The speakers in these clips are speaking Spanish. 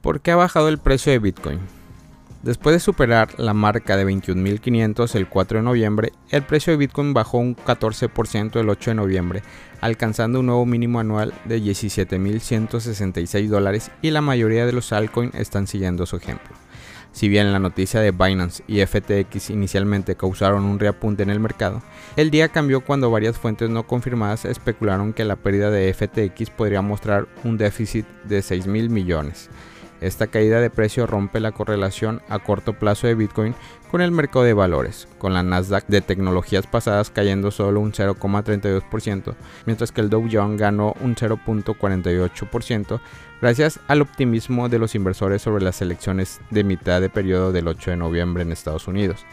¿Por qué ha bajado el precio de Bitcoin? Después de superar la marca de 21.500 el 4 de noviembre, el precio de Bitcoin bajó un 14% el 8 de noviembre, alcanzando un nuevo mínimo anual de 17.166 dólares y la mayoría de los altcoins están siguiendo su ejemplo. Si bien la noticia de Binance y FTX inicialmente causaron un reapunte en el mercado, el día cambió cuando varias fuentes no confirmadas especularon que la pérdida de FTX podría mostrar un déficit de 6 mil millones. Esta caída de precio rompe la correlación a corto plazo de Bitcoin con el mercado de valores, con la Nasdaq de tecnologías pasadas cayendo solo un 0,32%, mientras que el Dow Jones ganó un 0,48% gracias al optimismo de los inversores sobre las elecciones de mitad de periodo del 8 de noviembre en Estados Unidos.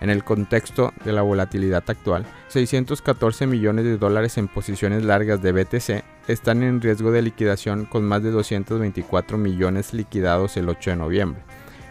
En el contexto de la volatilidad actual, 614 millones de dólares en posiciones largas de BTC están en riesgo de liquidación con más de 224 millones liquidados el 8 de noviembre.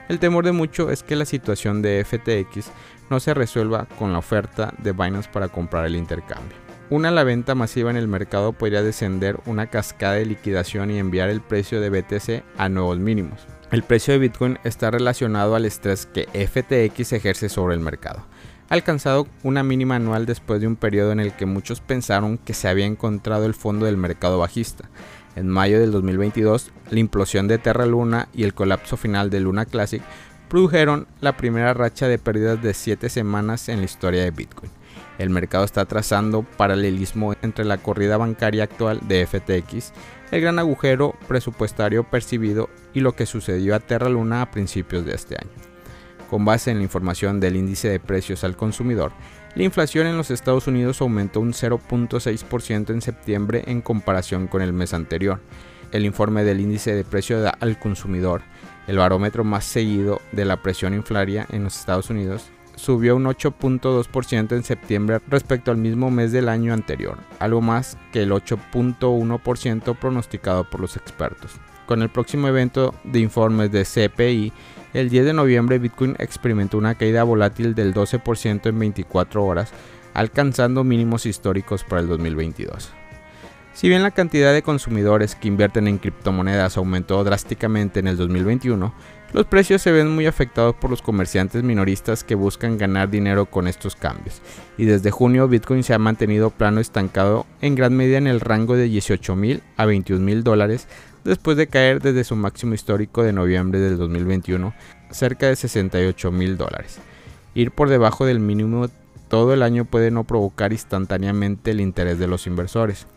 El temor de mucho es que la situación de FTX no se resuelva con la oferta de Binance para comprar el intercambio. Una la venta masiva en el mercado podría descender una cascada de liquidación y enviar el precio de BTC a nuevos mínimos. El precio de Bitcoin está relacionado al estrés que FTX ejerce sobre el mercado. Alcanzado una mínima anual después de un periodo en el que muchos pensaron que se había encontrado el fondo del mercado bajista. En mayo del 2022, la implosión de Terra Luna y el colapso final de Luna Classic produjeron la primera racha de pérdidas de 7 semanas en la historia de Bitcoin. El mercado está trazando paralelismo entre la corrida bancaria actual de FTX, el gran agujero presupuestario percibido y lo que sucedió a Terra Luna a principios de este año. Con base en la información del índice de precios al consumidor, la inflación en los Estados Unidos aumentó un 0.6% en septiembre en comparación con el mes anterior. El informe del índice de precios al consumidor, el barómetro más seguido de la presión inflaria en los Estados Unidos, subió un 8.2% en septiembre respecto al mismo mes del año anterior, algo más que el 8.1% pronosticado por los expertos. Con el próximo evento de informes de CPI, el 10 de noviembre Bitcoin experimentó una caída volátil del 12% en 24 horas, alcanzando mínimos históricos para el 2022. Si bien la cantidad de consumidores que invierten en criptomonedas aumentó drásticamente en el 2021, los precios se ven muy afectados por los comerciantes minoristas que buscan ganar dinero con estos cambios. Y desde junio Bitcoin se ha mantenido plano estancado en gran medida en el rango de 18 mil a 21 mil dólares después de caer desde su máximo histórico de noviembre del 2021 cerca de 68 mil dólares. Ir por debajo del mínimo todo el año puede no provocar instantáneamente el interés de los inversores.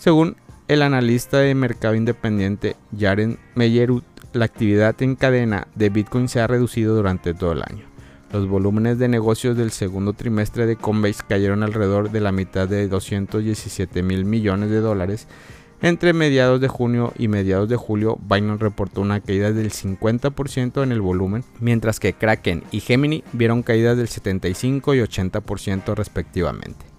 Según el analista de mercado independiente Jaren Meyerut, la actividad en cadena de Bitcoin se ha reducido durante todo el año. Los volúmenes de negocios del segundo trimestre de Coinbase cayeron alrededor de la mitad de 217 mil millones de dólares. Entre mediados de junio y mediados de julio, Binance reportó una caída del 50% en el volumen, mientras que Kraken y Gemini vieron caídas del 75 y 80% respectivamente.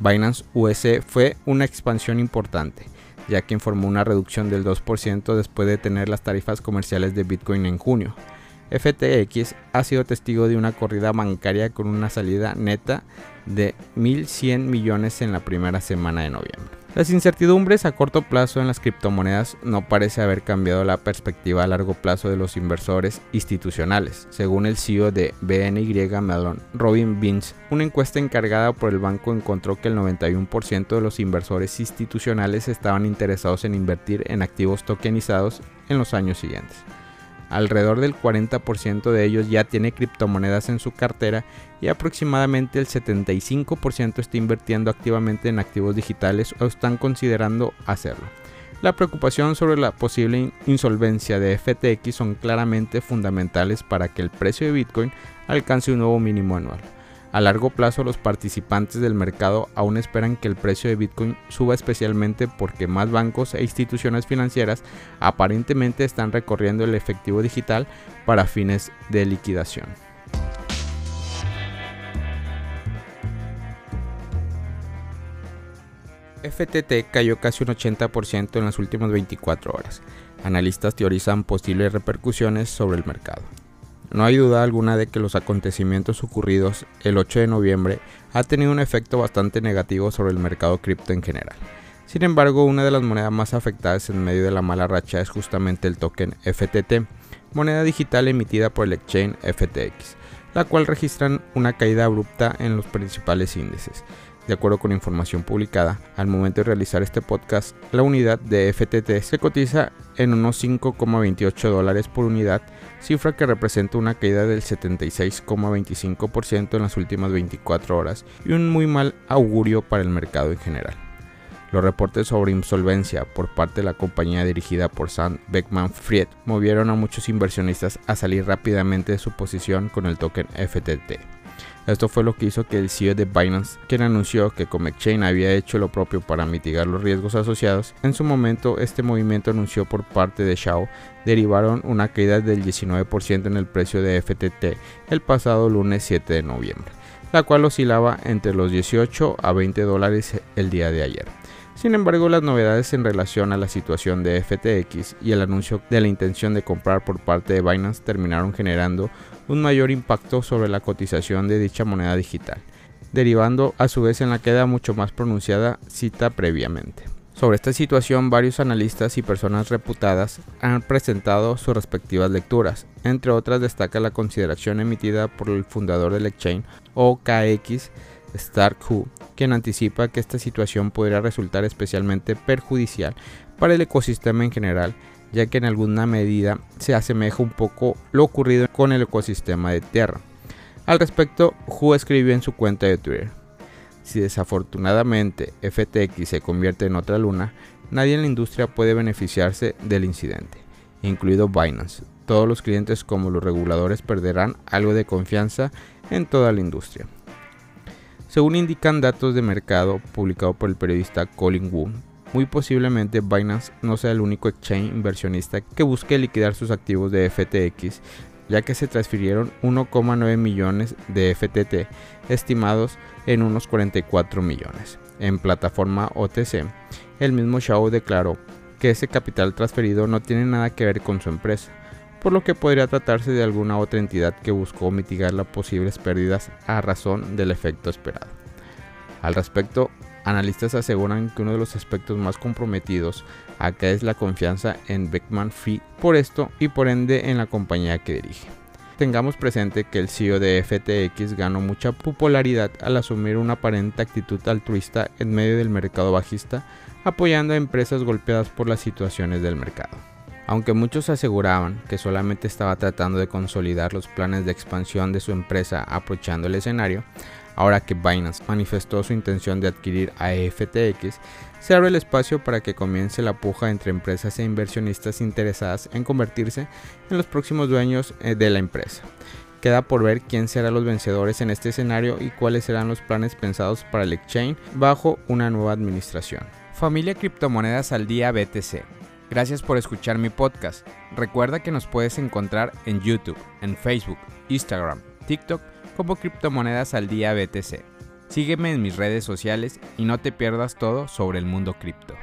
Binance US fue una expansión importante, ya que informó una reducción del 2% después de tener las tarifas comerciales de Bitcoin en junio. FTX ha sido testigo de una corrida bancaria con una salida neta de 1.100 millones en la primera semana de noviembre. Las incertidumbres a corto plazo en las criptomonedas no parece haber cambiado la perspectiva a largo plazo de los inversores institucionales, según el CEO de BNY Mellon, Robin Vince. Una encuesta encargada por el banco encontró que el 91% de los inversores institucionales estaban interesados en invertir en activos tokenizados en los años siguientes. Alrededor del 40% de ellos ya tiene criptomonedas en su cartera y aproximadamente el 75% está invirtiendo activamente en activos digitales o están considerando hacerlo. La preocupación sobre la posible insolvencia de FTX son claramente fundamentales para que el precio de Bitcoin alcance un nuevo mínimo anual. A largo plazo los participantes del mercado aún esperan que el precio de Bitcoin suba especialmente porque más bancos e instituciones financieras aparentemente están recorriendo el efectivo digital para fines de liquidación. FTT cayó casi un 80% en las últimas 24 horas. Analistas teorizan posibles repercusiones sobre el mercado. No hay duda alguna de que los acontecimientos ocurridos el 8 de noviembre ha tenido un efecto bastante negativo sobre el mercado cripto en general. Sin embargo, una de las monedas más afectadas en medio de la mala racha es justamente el token FTT, moneda digital emitida por el exchange FTX, la cual registran una caída abrupta en los principales índices. De acuerdo con información publicada, al momento de realizar este podcast, la unidad de FTT se cotiza en unos 5,28 dólares por unidad, cifra que representa una caída del 76,25% en las últimas 24 horas y un muy mal augurio para el mercado en general. Los reportes sobre insolvencia por parte de la compañía dirigida por Sam Beckman Fried movieron a muchos inversionistas a salir rápidamente de su posición con el token FTT. Esto fue lo que hizo que el CEO de Binance, quien anunció que Comexchain había hecho lo propio para mitigar los riesgos asociados, en su momento este movimiento anunció por parte de Shao derivaron una caída del 19% en el precio de FTT el pasado lunes 7 de noviembre, la cual oscilaba entre los 18 a 20 dólares el día de ayer. Sin embargo, las novedades en relación a la situación de FTX y el anuncio de la intención de comprar por parte de Binance terminaron generando un mayor impacto sobre la cotización de dicha moneda digital, derivando a su vez en la queda mucho más pronunciada cita previamente. Sobre esta situación, varios analistas y personas reputadas han presentado sus respectivas lecturas. Entre otras destaca la consideración emitida por el fundador del exchange OKX, Stark Who, quien anticipa que esta situación podría resultar especialmente perjudicial para el ecosistema en general, ya que en alguna medida se asemeja un poco lo ocurrido con el ecosistema de Tierra. Al respecto, Hu escribió en su cuenta de Twitter, si desafortunadamente FTX se convierte en otra luna, nadie en la industria puede beneficiarse del incidente, incluido Binance. Todos los clientes como los reguladores perderán algo de confianza en toda la industria. Según indican datos de mercado publicados por el periodista Colin Wu, muy posiblemente Binance no sea el único exchange inversionista que busque liquidar sus activos de FTX, ya que se transfirieron 1,9 millones de FTT, estimados en unos 44 millones. En plataforma OTC, el mismo Shao declaró que ese capital transferido no tiene nada que ver con su empresa, por lo que podría tratarse de alguna otra entidad que buscó mitigar las posibles pérdidas a razón del efecto esperado. Al respecto, analistas aseguran que uno de los aspectos más comprometidos acá es la confianza en Beckman Free por esto y por ende en la compañía que dirige. Tengamos presente que el CEO de FTX ganó mucha popularidad al asumir una aparente actitud altruista en medio del mercado bajista, apoyando a empresas golpeadas por las situaciones del mercado. Aunque muchos aseguraban que solamente estaba tratando de consolidar los planes de expansión de su empresa aprovechando el escenario, ahora que Binance manifestó su intención de adquirir a FTX, se abre el espacio para que comience la puja entre empresas e inversionistas interesadas en convertirse en los próximos dueños eh, de la empresa. Queda por ver quién serán los vencedores en este escenario y cuáles serán los planes pensados para el exchange bajo una nueva administración. Familia Criptomonedas al Día BTC. Gracias por escuchar mi podcast. Recuerda que nos puedes encontrar en YouTube, en Facebook, Instagram, TikTok como Criptomonedas al Día BTC. Sígueme en mis redes sociales y no te pierdas todo sobre el mundo cripto.